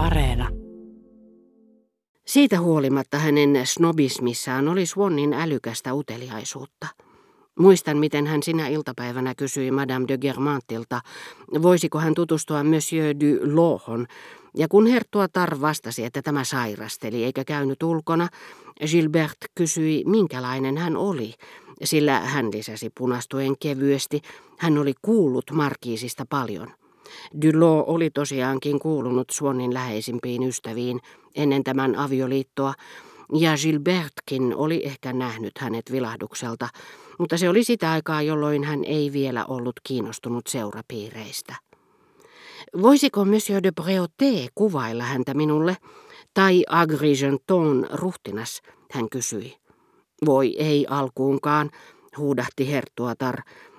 Areena. Siitä huolimatta hänen snobismissaan oli Swannin älykästä uteliaisuutta. Muistan, miten hän sinä iltapäivänä kysyi Madame de Germantilta, voisiko hän tutustua Monsieur du Lohon, ja kun Hertua Tar vastasi, että tämä sairasteli eikä käynyt ulkona, Gilbert kysyi, minkälainen hän oli, sillä hän lisäsi punastuen kevyesti, hän oli kuullut Markiisista paljon. Dylo oli tosiaankin kuulunut Swannin läheisimpiin ystäviin ennen tämän avioliittoa, ja Gilbertkin oli ehkä nähnyt hänet vilahdukselta, mutta se oli sitä aikaa, jolloin hän ei vielä ollut kiinnostunut seurapiireistä. Voisiko Monsieur de Breauté kuvailla häntä minulle, tai Agrigenton ruhtinas, hän kysyi. Voi ei alkuunkaan, huudahti Hertuatar,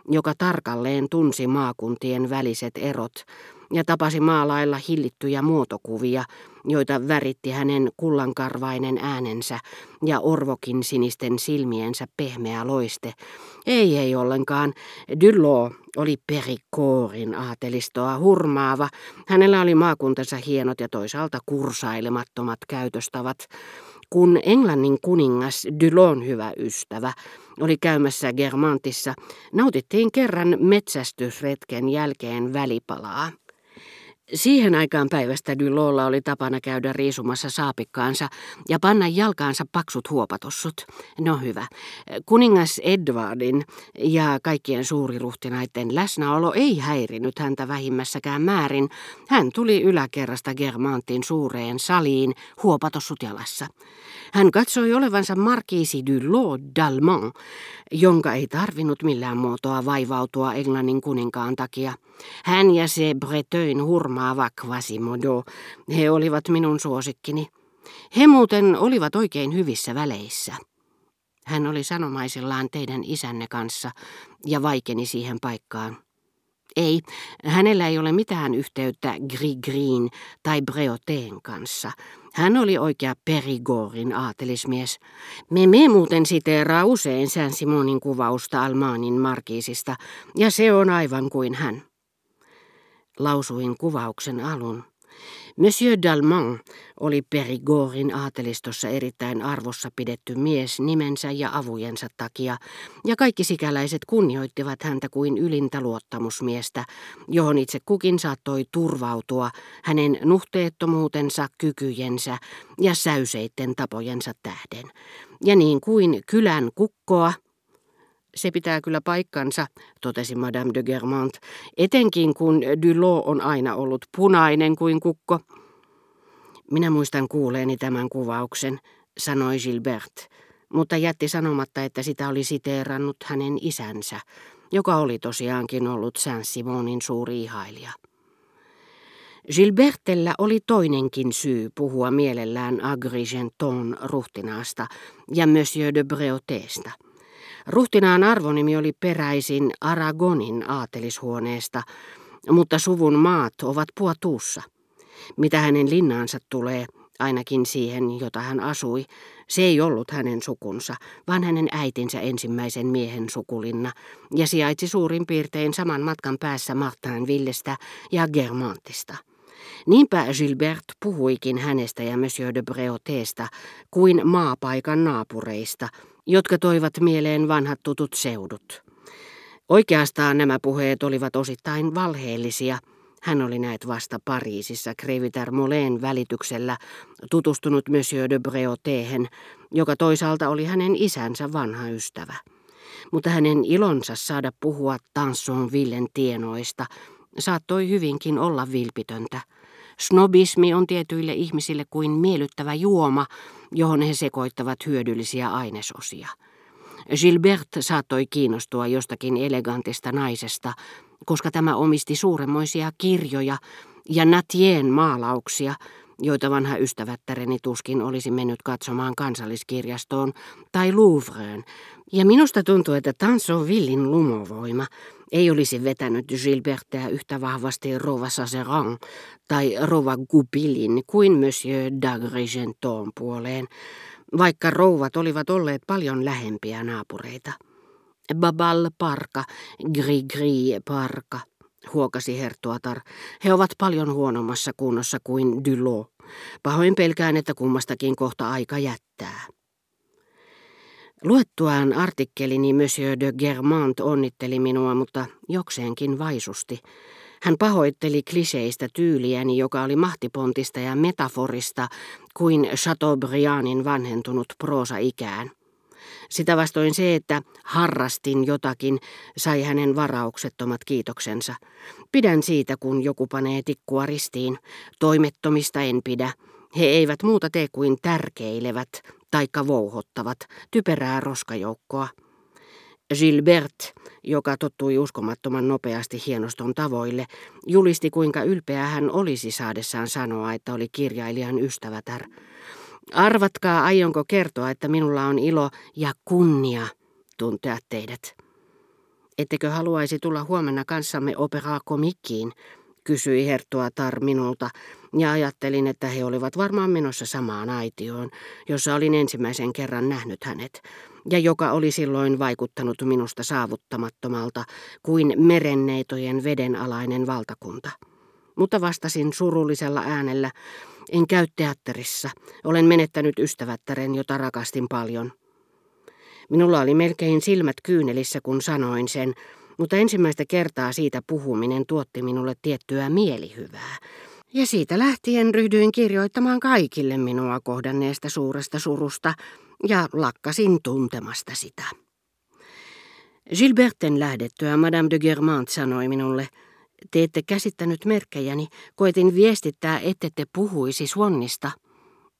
joka tarkalleen tunsi maakuntien väliset erot ja tapasi maalailla hillittyjä muotokuvia, joita väritti hänen kullankarvainen äänensä ja orvokin sinisten silmiensä pehmeä loiste. Ei, ei ollenkaan. Dyllo oli perikoorin aatelistoa hurmaava. Hänellä oli maakuntansa hienot ja toisaalta kursailemattomat käytöstavat kun Englannin kuningas Dylon hyvä ystävä oli käymässä Germantissa, nautittiin kerran metsästysretken jälkeen välipalaa. Siihen aikaan päivästä Dylolla oli tapana käydä riisumassa saapikkaansa ja panna jalkaansa paksut huopatossut. No hyvä. Kuningas Edwardin ja kaikkien suuriruhtinaiden läsnäolo ei häirinyt häntä vähimmässäkään määrin. Hän tuli yläkerrasta Germantin suureen saliin huopatossut jalassa. Hän katsoi olevansa markiisi du Lord d'Almont, jonka ei tarvinnut millään muotoa vaivautua Englannin kuninkaan takia. Hän ja se Breteuin hurmaava Quasimodo, he olivat minun suosikkini. He muuten olivat oikein hyvissä väleissä. Hän oli sanomaisillaan teidän isänne kanssa ja vaikeni siihen paikkaan. Ei, hänellä ei ole mitään yhteyttä Grigriin tai Breoteen kanssa. Hän oli oikea Perigorin aatelismies. Me me muuten siteeraa usein Sän Simonin kuvausta Almaanin markiisista, ja se on aivan kuin hän. Lausuin kuvauksen alun. Monsieur Dalman oli Perigorin aatelistossa erittäin arvossa pidetty mies nimensä ja avujensa takia, ja kaikki sikäläiset kunnioittivat häntä kuin ylintä luottamusmiestä, johon itse kukin saattoi turvautua hänen nuhteettomuutensa, kykyjensä ja säyseitten tapojensa tähden. Ja niin kuin kylän kukkoa, se pitää kyllä paikkansa, totesi Madame de Germant, etenkin kun Dulot on aina ollut punainen kuin kukko. Minä muistan kuuleeni tämän kuvauksen, sanoi Gilbert, mutta jätti sanomatta, että sitä oli siteerannut hänen isänsä, joka oli tosiaankin ollut Saint-Simonin suuri ihailija. Gilbertellä oli toinenkin syy puhua mielellään Agrigenton ruhtinaasta ja Monsieur de Breauteesta – Ruhtinaan arvonimi oli peräisin Aragonin aatelishuoneesta, mutta suvun maat ovat Puotuussa. Mitä hänen linnaansa tulee, ainakin siihen, jota hän asui, se ei ollut hänen sukunsa, vaan hänen äitinsä ensimmäisen miehen sukulinna, ja sijaitsi suurin piirtein saman matkan päässä Villestä ja Germantista. Niinpä Gilbert puhuikin hänestä ja Monsieur de Breauteesta kuin maapaikan naapureista – jotka toivat mieleen vanhat tutut seudut. Oikeastaan nämä puheet olivat osittain valheellisia. Hän oli näet vasta Pariisissa Creviter Moleen välityksellä tutustunut Monsieur de Breautéhen, joka toisaalta oli hänen isänsä vanha ystävä. Mutta hänen ilonsa saada puhua Tansonvillen tienoista saattoi hyvinkin olla vilpitöntä. Snobismi on tietyille ihmisille kuin miellyttävä juoma, johon he sekoittavat hyödyllisiä ainesosia. Gilbert saattoi kiinnostua jostakin elegantista naisesta, koska tämä omisti suuremmoisia kirjoja ja Natien maalauksia, joita vanha ystävättäreni tuskin olisi mennyt katsomaan kansalliskirjastoon tai Louvreen, ja minusta tuntuu, että Tansonvillin lumovoima ei olisi vetänyt Gilbertia yhtä vahvasti Rova Saseran tai Rova Goupilin kuin Monsieur d'Agrigenton puoleen, vaikka rouvat olivat olleet paljon lähempiä naapureita. Babal Parka, Gris-Gris Parka, huokasi Hertuatar. He ovat paljon huonommassa kunnossa kuin Dulot. Pahoin pelkään, että kummastakin kohta aika jättää. Luettuaan artikkelini Monsieur de Germant onnitteli minua, mutta jokseenkin vaisusti. Hän pahoitteli kliseistä tyyliäni, joka oli mahtipontista ja metaforista kuin Chateaubriandin vanhentunut proosa ikään. Sitä vastoin se, että harrastin jotakin, sai hänen varauksettomat kiitoksensa. Pidän siitä, kun joku panee tikkua ristiin. Toimettomista en pidä. He eivät muuta tee kuin tärkeilevät, taikka vouhottavat, typerää roskajoukkoa. Gilbert, joka tottui uskomattoman nopeasti hienoston tavoille, julisti kuinka ylpeä hän olisi saadessaan sanoa, että oli kirjailijan ystävätär. Arvatkaa, aionko kertoa, että minulla on ilo ja kunnia tuntea teidät. Ettekö haluaisi tulla huomenna kanssamme opera komikkiin, kysyi Herttua Tar minulta, ja ajattelin, että he olivat varmaan menossa samaan aitioon, jossa olin ensimmäisen kerran nähnyt hänet, ja joka oli silloin vaikuttanut minusta saavuttamattomalta kuin merenneitojen vedenalainen valtakunta. Mutta vastasin surullisella äänellä, en käy teatterissa, olen menettänyt ystävättären, jota rakastin paljon. Minulla oli melkein silmät kyynelissä, kun sanoin sen, mutta ensimmäistä kertaa siitä puhuminen tuotti minulle tiettyä mielihyvää. Ja siitä lähtien ryhdyin kirjoittamaan kaikille minua kohdanneesta suuresta surusta ja lakkasin tuntemasta sitä. Gilberten lähdettyä Madame de Germant sanoi minulle, te ette käsittänyt merkkejäni, koetin viestittää, ette te puhuisi Swannista.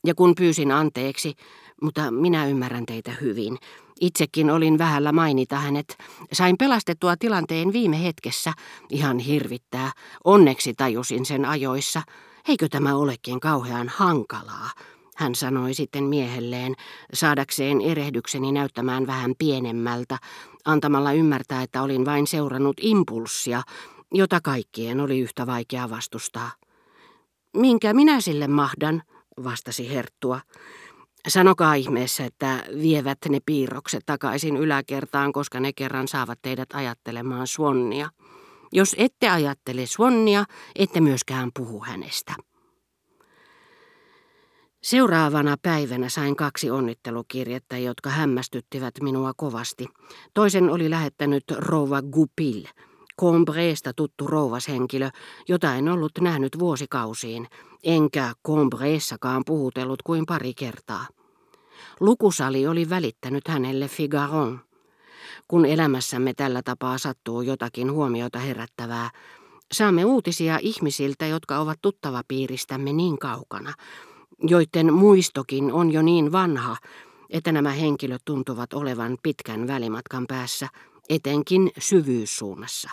Ja kun pyysin anteeksi, mutta minä ymmärrän teitä hyvin, Itsekin olin vähällä mainita hänet. Sain pelastettua tilanteen viime hetkessä. Ihan hirvittää. Onneksi tajusin sen ajoissa. Eikö tämä olekin kauhean hankalaa? Hän sanoi sitten miehelleen, saadakseen erehdykseni näyttämään vähän pienemmältä, antamalla ymmärtää, että olin vain seurannut impulssia, jota kaikkien oli yhtä vaikea vastustaa. Minkä minä sille mahdan, vastasi Herttua. Sanokaa ihmeessä, että vievät ne piirrokset takaisin yläkertaan, koska ne kerran saavat teidät ajattelemaan Swannia. Jos ette ajattele Swannia, ette myöskään puhu hänestä. Seuraavana päivänä sain kaksi onnittelukirjettä, jotka hämmästyttivät minua kovasti. Toisen oli lähettänyt rouva Gupil, Combreesta tuttu rouvashenkilö, jota en ollut nähnyt vuosikausiin, enkä Combreessakaan puhutellut kuin pari kertaa. Lukusali oli välittänyt hänelle Figaron. Kun elämässämme tällä tapaa sattuu jotakin huomiota herättävää, saamme uutisia ihmisiltä, jotka ovat tuttava piiristämme niin kaukana, joiden muistokin on jo niin vanha, että nämä henkilöt tuntuvat olevan pitkän välimatkan päässä, etenkin syvyyssuunnassa.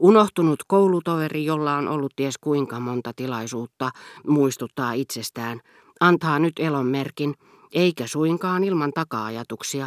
Unohtunut koulutoveri, jolla on ollut ties kuinka monta tilaisuutta, muistuttaa itsestään, antaa nyt elonmerkin, eikä suinkaan ilman taka-ajatuksia.